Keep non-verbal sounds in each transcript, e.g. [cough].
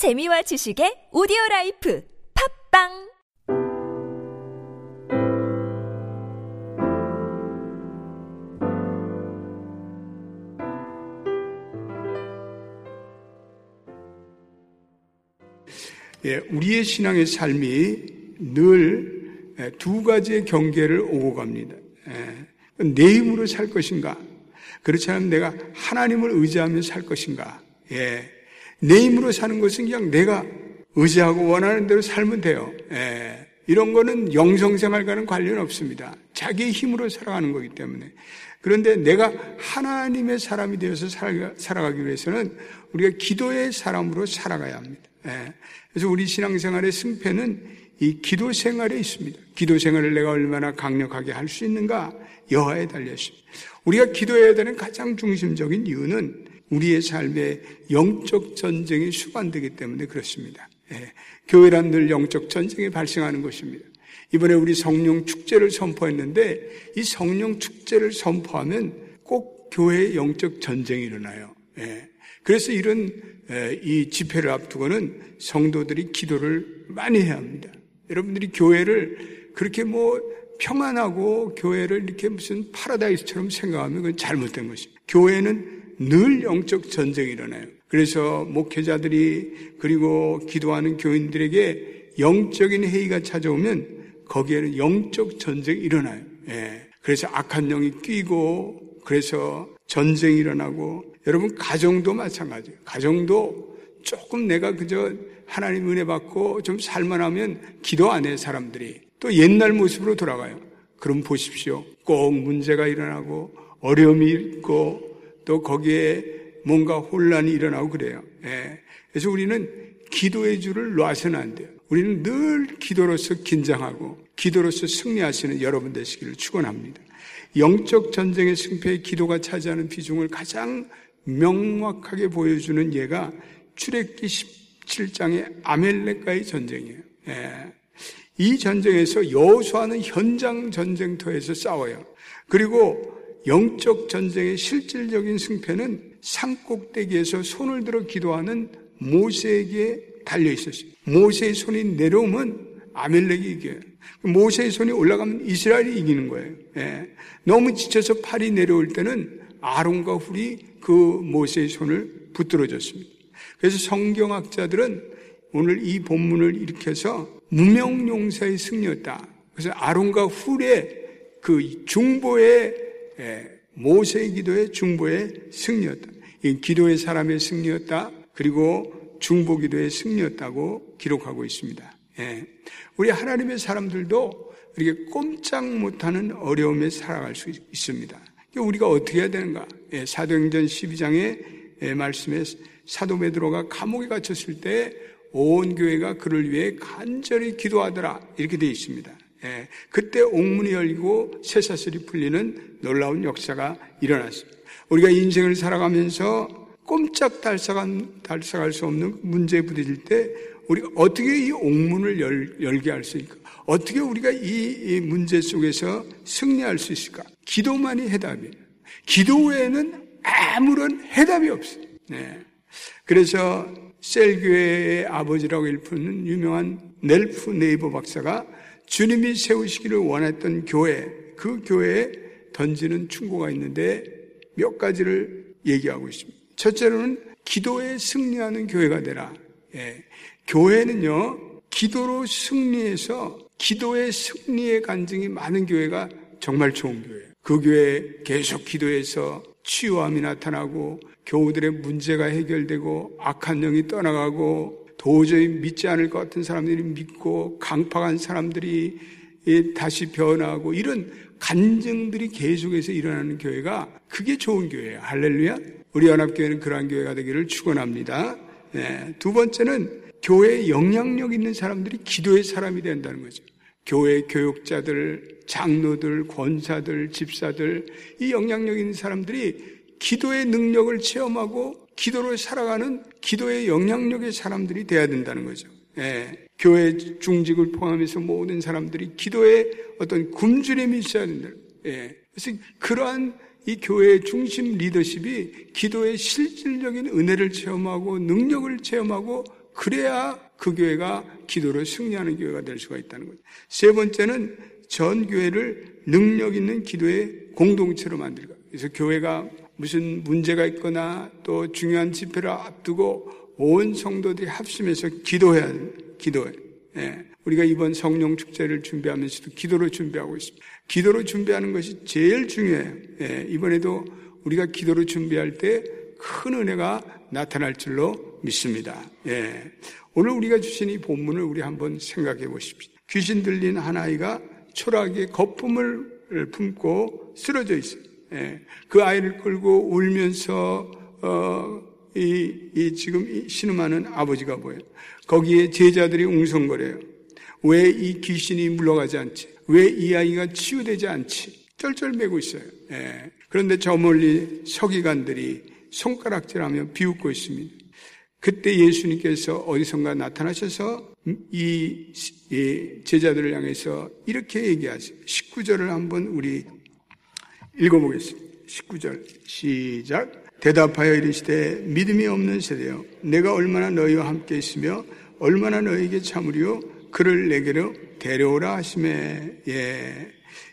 재미와 지식의 오디오 라이프 팟빵 예, 우리의 신앙의 삶이 늘 두 가지의 경계를 오고 갑니다. 예, 내 힘으로 살 것인가? 그렇지 않으면 내가 하나님을 의지하며 살 것인가? 예, 내 힘으로 사는 것은 그냥 내가 의지하고 원하는 대로 살면 돼요. 예, 이런 거는 영성생활과는 관련 없습니다. 자기의 힘으로 살아가는 거기 때문에. 그런데 내가 하나님의 사람이 되어서 살아가 기 위해서는 우리가 기도의 사람으로 살아가야 합니다. 예. 그래서 우리 신앙생활의 승패는 이 기도 생활에 있습니다. 기도 생활을 내가 얼마나 강력하게 할 수 있는가 여하에 달려 있습니다. 우리가 기도해야 되는 가장 중심적인 이유는 우리의 삶의 영적 전쟁이 수반되기 때문에 그렇습니다. 예. 교회란 늘 영적 전쟁이 발생하는 것입니다. 이번에 우리 성령 축제를 선포했는데 이 성령 축제를 선포하면 꼭 교회의 영적 전쟁이 일어나요. 예. 그래서 이런 이 집회를 앞두고는 성도들이 기도를 많이 해야 합니다. 여러분들이 교회를 그렇게 뭐 평안하고 교회를 이렇게 무슨 파라다이스처럼 생각하면 그건 잘못된 것입니다. 교회는 늘 영적 전쟁이 일어나요. 그래서 목회자들이 그리고 기도하는 교인들에게 영적인 회의가 찾아오면 거기에는 영적 전쟁이 일어나요. 예. 그래서 악한 영이 끼고 그래서 전쟁이 일어나고 여러분 가정도 마찬가지예요. 가정도 조금 내가 그저 하나님 은혜 받고 좀 살만하면 기도 안 해 사람들이 또 옛날 모습으로 돌아가요. 그럼 보십시오. 꼭 문제가 일어나고 어려움이 있고 또 거기에 뭔가 혼란이 일어나고 그래요. 예. 그래서 우리는 기도의 줄을 놔서는 안 돼요. 우리는 늘 기도로서 긴장하고 기도로서 승리하시는 여러분 되시기를 축원합니다. 영적 전쟁의 승패에 기도가 차지하는 비중을 가장 명확하게 보여주는 예가 출애기 17장의 아멜렉과의 전쟁이에요. 예. 이 전쟁에서 여호수아는 현장 전쟁터에서 싸워요. 그리고 영적 전쟁의 실질적인 승패는 산꼭대기에서 손을 들어 기도하는 모세에게 달려 있었어요. 모세의 손이 내려오면 아멜렉이 이겨요. 모세의 손이 올라가면 이스라엘이 이기는 거예요. 예. 너무 지쳐서 팔이 내려올 때는 아론과 훌이 그 모세의 손을 붙들어줬습니다. 그래서 성경학자들은 오늘 이 본문을 일으켜서 무명용사의 승리였다. 그래서 아론과 훌의 그 중보의 모세의 기도의 중보의 승리였다. 이 기도의 사람의 승리였다. 그리고 중보 기도의 승리였다고 기록하고 있습니다. 예. 우리 하나님의 사람들도 이렇게 꼼짝 못하는 어려움에 살아갈 수 있습니다. 우리가 어떻게 해야 되는가? 예, 사도행전 12장의 말씀에 사도 베드로가 감옥에 갇혔을 때 온 교회가 그를 위해 간절히 기도하더라 이렇게 되어 있습니다. 예, 그때 옥문이 열리고 쇠사슬이 풀리는 놀라운 역사가 일어났습니다. 우리가 인생을 살아가면서 꼼짝 달싹할 수 없는 문제에 부딪힐 때 우리가 어떻게 이 옥문을 열, 열게 할 수 있을까? 어떻게 우리가 이, 이 문제 속에서 승리할 수 있을까? 기도만이 해답이에요. 기도 외에는 아무런 해답이 없어요. 네. 그래서 셀교회의 아버지라고 일푸는 유명한 넬프 네이버 박사가 주님이 세우시기를 원했던 교회, 그 교회에 던지는 충고가 있는데 몇 가지를 얘기하고 있습니다. 첫째로는 기도에 승리하는 교회가 되라. 예. 교회는요, 기도로 승리해서 기도의 승리의 간증이 많은 교회가 정말 좋은 교회예요. 그 교회 계속 기도해서 치유함이 나타나고 교우들의 문제가 해결되고 악한 영이 떠나가고 도저히 믿지 않을 것 같은 사람들이 믿고 강팍한 사람들이 다시 변하고 이런 간증들이 계속해서 일어나는 교회가 그게 좋은 교회예요. 할렐루야. 우리 연합교회는 그러한 교회가 되기를 축원합니다. 네. 두 번째는 교회에 영향력 있는 사람들이 기도의 사람이 된다는 거죠. 교회 교육자들, 장로들, 권사들, 집사들, 이 영향력 있는 사람들이 기도의 능력을 체험하고 기도를 살아가는 기도의 영향력의 사람들이 돼야 된다는 거죠. 예, 교회 중직을 포함해서 모든 사람들이 기도의 어떤 굶주림이 있어야 된다. 예, 그래서 그러한 이 교회의 중심 리더십이 기도의 실질적인 은혜를 체험하고 능력을 체험하고 그래야 그 교회가 기도로 승리하는 교회가 될 수가 있다는 거죠. 세 번째는 전 교회를 능력 있는 기도의 공동체로 만들고 그래서 교회가 무슨 문제가 있거나 또 중요한 집회를 앞두고 온 성도들이 합심해서 기도해야 기도해. 예. 우리가 이번 성령 축제를 준비하면서도 기도로 준비하고 있습니다. 기도로 준비하는 것이 제일 중요해요. 예. 이번에도 우리가 기도로 준비할 때 큰 은혜가 나타날 줄로 믿습니다. 예. 오늘 우리가 주신 이 본문을 우리 한번 생각해 보십시오. 귀신 들린 한 아이가 초라하게 거품을 품고 쓰러져 있어요. 예. 그 아이를 끌고 울면서 어, 이, 이 지금 신음하는 아버지가 보여요. 거기에 제자들이 웅성거려요. 왜 이 귀신이 물러가지 않지? 왜 이 아이가 치유되지 않지? 쩔쩔매고 있어요. 예. 그런데 저 멀리 서기관들이 손가락질하며 비웃고 있습니다. 그때 예수님께서 어디선가 나타나셔서 이, 제자들을 향해서 이렇게 얘기하세요. 19절을 한번 우리 읽어보겠습니다. 19절 시작. 대답하여 이르시되 믿음이 없는 세대여 내가 얼마나 너희와 함께 있으며 얼마나 너희에게 참으리요 그를 내게로 데려오라 하심에 예.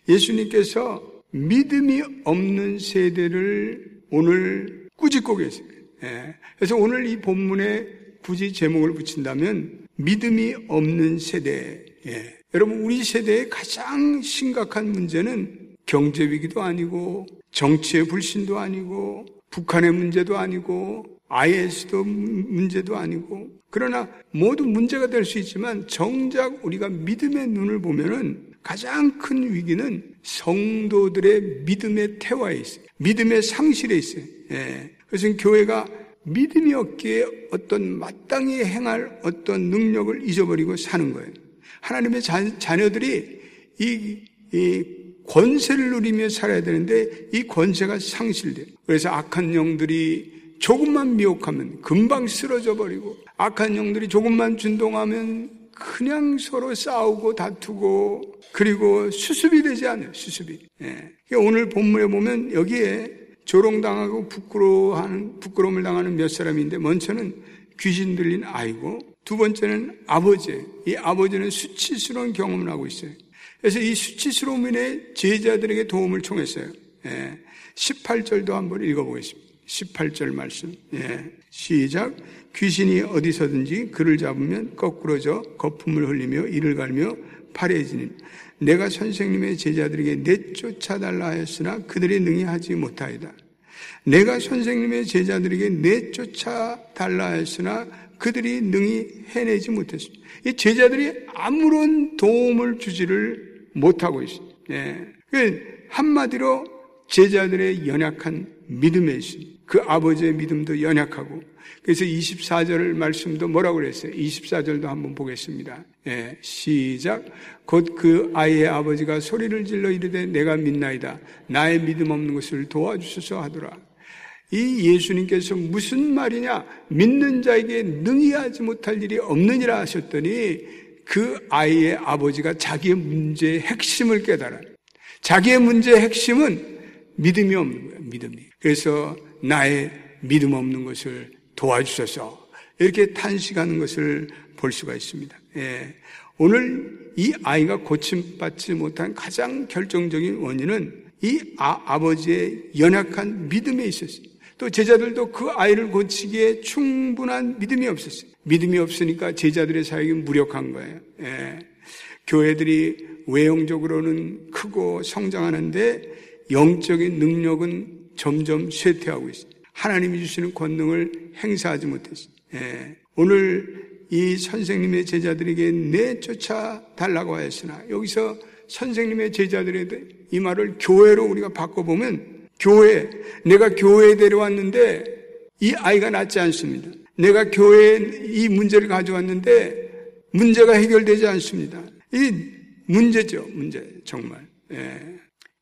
예수님께서 믿음이 없는 세대를 오늘 꾸짖고 계세요. 예. 그래서 오늘 이 본문에 굳이 제목을 붙인다면 믿음이 없는 세대. 예. 여러분 우리 세대의 가장 심각한 문제는 경제 위기도 아니고 정치의 불신도 아니고 북한의 문제도 아니고 IS도 문제도 아니고 그러나 모두 문제가 될 수 있지만 정작 우리가 믿음의 눈을 보면은 가장 큰 위기는 성도들의 믿음의 태화에 있어요. 믿음의 상실에 있어요. 예. 그래서 교회가 믿음이 없기에 어떤 마땅히 행할 어떤 능력을 잊어버리고 사는 거예요. 하나님의 자, 자녀들이 이, 이 권세를 누리며 살아야 되는데 이 권세가 상실돼요. 그래서 악한 영들이 조금만 미혹하면 금방 쓰러져 버리고 악한 영들이 조금만 준동하면 그냥 서로 싸우고 다투고 그리고 수습이 되지 않아요. 수습이. 예. 오늘 본문에 보면 여기에 조롱당하고 부끄러워하는 부끄러움을 당하는 몇 사람인데 먼저는 귀신 들린 아이고 두 번째는 아버지. 이 아버지는 수치스러운 경험을 하고 있어요. 그래서 이 수치스러움 인해 제자들에게 도움을 청했어요. 예. 18절도 한번 읽어보겠습니다. 18절 말씀. 예. 시작. 귀신이 어디서든지 그를 잡으면 거꾸러져 거품을 흘리며 이를 갈며 파래지는 내가 선생님의 제자들에게 내쫓아달라 하였으나 그들이 능히 하지 못하이다. 내가 선생님의 제자들에게 내쫓아달라 하였으나 그들이 능히 해내지 못했습니다. 이 제자들이 아무런 도움을 주지를 못하고 있습니다. 예. 그 한마디로 제자들의 연약한 믿음에 있습니다. 그 아버지의 믿음도 연약하고 그래서 24절 말씀도 뭐라고 그랬어요? 24절도 한번 보겠습니다. 예, 시작. 곧 그 아이의 아버지가 소리를 질러 이르되 내가 믿나이다. 나의 믿음 없는 것을 도와주소서 하더라. 이 예수님께서 무슨 말이냐? 믿는 자에게 능히 하지 못할 일이 없느니라 하셨더니 그 아이의 아버지가 자기의 문제의 핵심을 깨달아. 자기의 문제의 핵심은 믿음이 없는 거예요. 믿음이. 그래서 나의 믿음 없는 것을 도와주셔서 이렇게 탄식하는 것을 볼 수가 있습니다. 예. 오늘 이 아이가 고침받지 못한 가장 결정적인 원인은 이 아, 버지의 연약한 믿음에 있었어요. 또 제자들도 그 아이를 고치기에 충분한 믿음이 없었어요. 믿음이 없으니까 제자들의 사역이 무력한 거예요. 예. 교회들이 외형적으로는 크고 성장하는데 영적인 능력은 점점 쇠퇴하고 있어요. 하나님이 주시는 권능을 행사하지 못했어요. 예. 오늘 이 선생님의 제자들에게 내쫓아 달라고 하였으나 여기서 선생님의 제자들의 이 말을 교회로 우리가 바꿔보면 교회, 내가 교회에 데려왔는데 이 아이가 낫지 않습니다. 내가 교회에 이 문제를 가져왔는데 문제가 해결되지 않습니다. 이 문제죠, 문제, 정말. 예.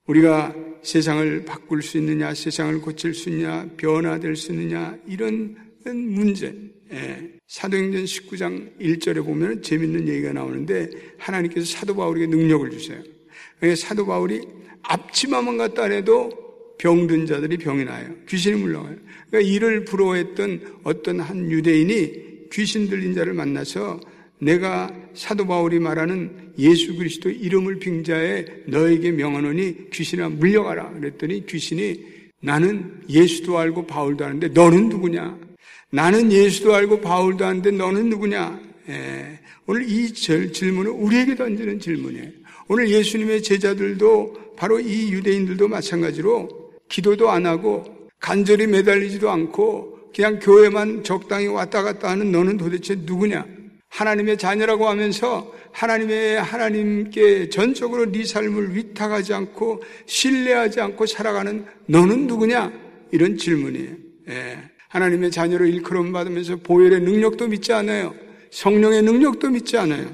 우리가 세상을 바꿀 수 있느냐, 세상을 고칠 수 있느냐, 변화될 수 있느냐, 이런 문제. 예. 사도행전 19장 1절에 보면 재밌는 얘기가 나오는데 하나님께서 사도 바울에게 능력을 주세요. 사도 바울이 앞치마만 갖다 해도 병든 자들이 병이 나요. 귀신이 물러가요. 그러니까 이를 부러워했던 어떤 한 유대인이 귀신 들린 자를 만나서 내가 사도 바울이 말하는 예수 그리스도 이름을 빙자해 너에게 명하노니 귀신아 물려가라. 그랬더니 귀신이 나는 예수도 알고 바울도 아는데 너는 누구냐? 나는 예수도 알고 바울도 아는데 너는 누구냐? 예. 오늘 이 질문은 우리에게 던지는 질문이에요. 오늘 예수님의 제자들도 바로 이 유대인들도 마찬가지로 기도도 안 하고 간절히 매달리지도 않고 그냥 교회만 적당히 왔다 갔다 하는 너는 도대체 누구냐? 하나님의 자녀라고 하면서 하나님의 하나님께 전적으로 네 삶을 위탁하지 않고 신뢰하지 않고 살아가는 너는 누구냐? 이런 질문이에요. 예. 하나님의 자녀로 일컬음 받으면서 보혈의 능력도 믿지 않아요. 성령의 능력도 믿지 않아요.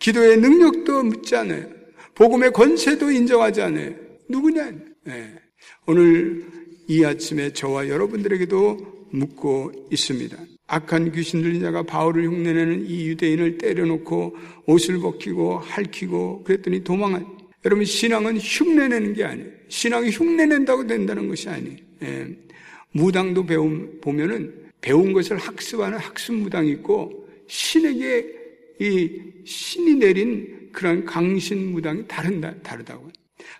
기도의 능력도 믿지 않아요. 복음의 권세도 인정하지 않아요. 누구냐? 예. 오늘 이 아침에 저와 여러분들에게도 묻고 있습니다. 악한 귀신 들린 자가 바울을 흉내내는 이 유대인을 때려놓고 옷을 벗기고 핥히고 그랬더니 도망한 여러분 신앙은 흉내내는 게 아니에요. 신앙이 흉내낸다고 된다는 것이 아니에요. 예. 무당도 배움 보면은 배운 것을 학습하는 학습 무당이 있고 신에게 이 신이 내린 그런 강신 무당이 다른다 다르다고.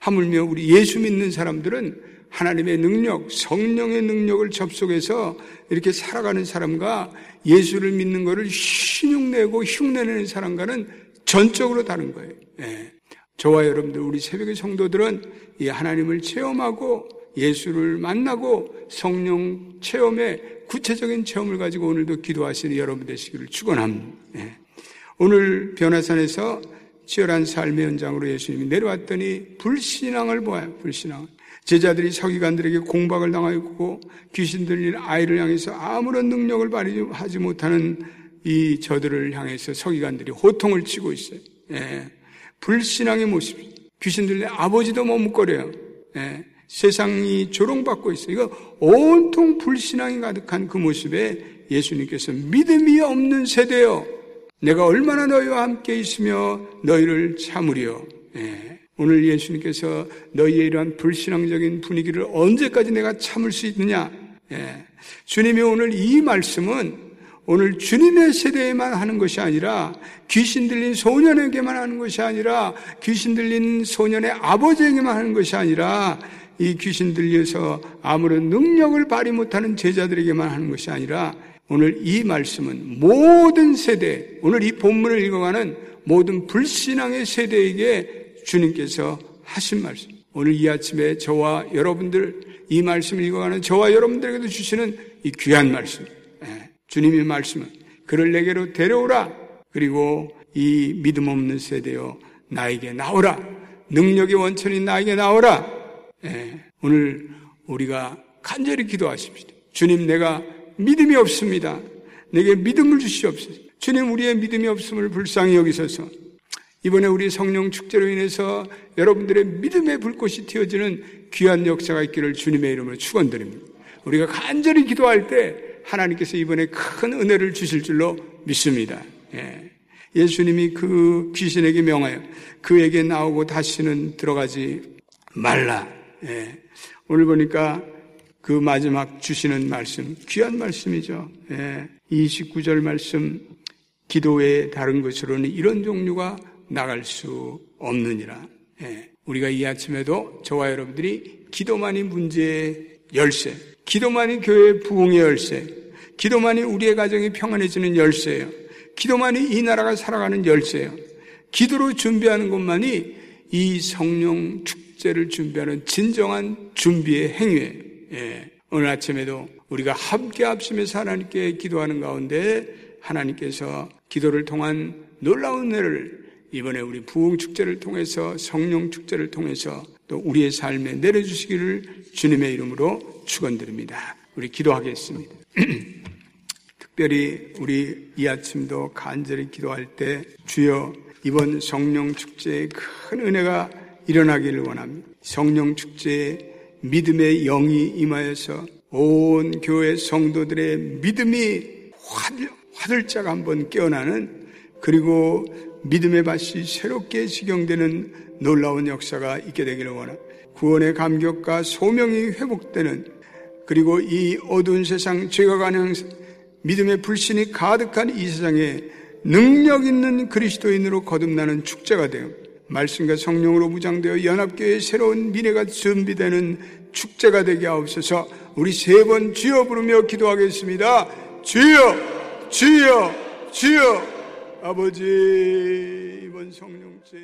하물며 우리 예수 믿는 사람들은 하나님의 능력, 성령의 능력을 접속해서 이렇게 살아가는 사람과 예수를 믿는 것을 신용내고 흉내내는 사람과는 전적으로 다른 거예요. 예. 저와 여러분들, 우리 새벽의 성도들은 이 하나님을 체험하고 예수를 만나고 성령 체험에 구체적인 체험을 가지고 오늘도 기도하시는 여러분 되시기를 축원합니다. 예. 오늘 변화산에서 치열한 삶의 현장으로 예수님이 내려왔더니 불신앙을 보아요. 불신앙. 제자들이 서기관들에게 공박을 당하고 귀신 들린 아이를 향해서 아무런 능력을 발휘하지 못하는 이 저들을 향해서 서기관들이 호통을 치고 있어요. 예. 불신앙의 모습. 귀신 들린 아버지도 머뭇거려요. 예. 세상이 조롱받고 있어요. 이거 온통 불신앙이 가득한 그 모습에 예수님께서 믿음이 없는 세대요. 내가 얼마나 너희와 함께 있으며 너희를 참으리요. 예. 오늘 예수님께서 너희의 이러한 불신앙적인 분위기를 언제까지 내가 참을 수 있느냐? 예. 주님이 오늘 이 말씀은 오늘 주님의 세대에만 하는 것이 아니라 귀신 들린 소년에게만 하는 것이 아니라 귀신 들린 소년의 아버지에게만 하는 것이 아니라 이 귀신 들려서 아무런 능력을 발휘 못하는 제자들에게만 하는 것이 아니라 오늘 이 말씀은 모든 세대, 오늘 이 본문을 읽어가는 모든 불신앙의 세대에게 주님께서 하신 말씀. 오늘 이 아침에 저와 여러분들 이 말씀을 읽어가는 저와 여러분들에게도 주시는 이 귀한 말씀. 예, 주님의 말씀은 그를 내게로 데려오라. 그리고 이 믿음 없는 세대여 나에게 나오라. 능력의 원천인 나에게 나오라. 예, 오늘 우리가 간절히 기도하십시다. 주님 내가 믿음이 없습니다. 내게 믿음을 주시옵소서. 주님 우리의 믿음이 없음을 불쌍히 여기소서. 이번에 우리 성령 축제로 인해서 여러분들의 믿음의 불꽃이 튀어지는 귀한 역사가 있기를 주님의 이름으로 축원드립니다. 우리가 간절히 기도할 때 하나님께서 이번에 큰 은혜를 주실 줄로 믿습니다. 예. 수님이 그 귀신에게 명하여 그에게 나오고 다시는 들어가지 말라. 예. 오늘 보니까 그 마지막 주시는 말씀, 귀한 말씀이죠. 예. 29절 말씀, 기도의 다른 것으로는 이런 종류가 나갈 수 없느니라. 예. 우리가 이 아침에도 저와 여러분들이 기도만이 문제의 열쇠, 기도만이 교회의 부흥의 열쇠, 기도만이 우리의 가정이 평안해지는 열쇠예요. 기도만이 이 나라가 살아가는 열쇠예요. 기도로 준비하는 것만이 이 성령 축제를 준비하는 진정한 준비의 행위예요. 예. 오늘 아침에도 우리가 함께 합심해서 하나님께 기도하는 가운데 하나님께서 기도를 통한 놀라운 은혜를 이번에 우리 부흥 축제를 통해서 성령 축제를 통해서 또 우리의 삶에 내려주시기를 주님의 이름으로 축원드립니다. 우리 기도하겠습니다. [clears throat] 특별히 우리 이 아침도 간절히 기도할 때 주여 이번 성령 축제에 큰 은혜가 일어나기를 원합니다. 성령 축제에 믿음의 영이 임하여서 온 교회 성도들의 믿음이 화들, 화들짝 한번 깨어나는 그리고 믿음의 밭이 새롭게 지경되는 놀라운 역사가 있게 되기를 원합니다. 구원의 감격과 소명이 회복되는 그리고 이 어두운 세상 죄가 가는 믿음의 불신이 가득한 이 세상에 능력 있는 그리스도인으로 거듭나는 축제가 되어 말씀과 성령으로 무장되어 연합교회의 새로운 미래가 준비되는 축제가 되게 하옵소서. 우리 세 번 주여 부르며 기도하겠습니다. 주여, 주여, 주여, 아버지, 이번 성령제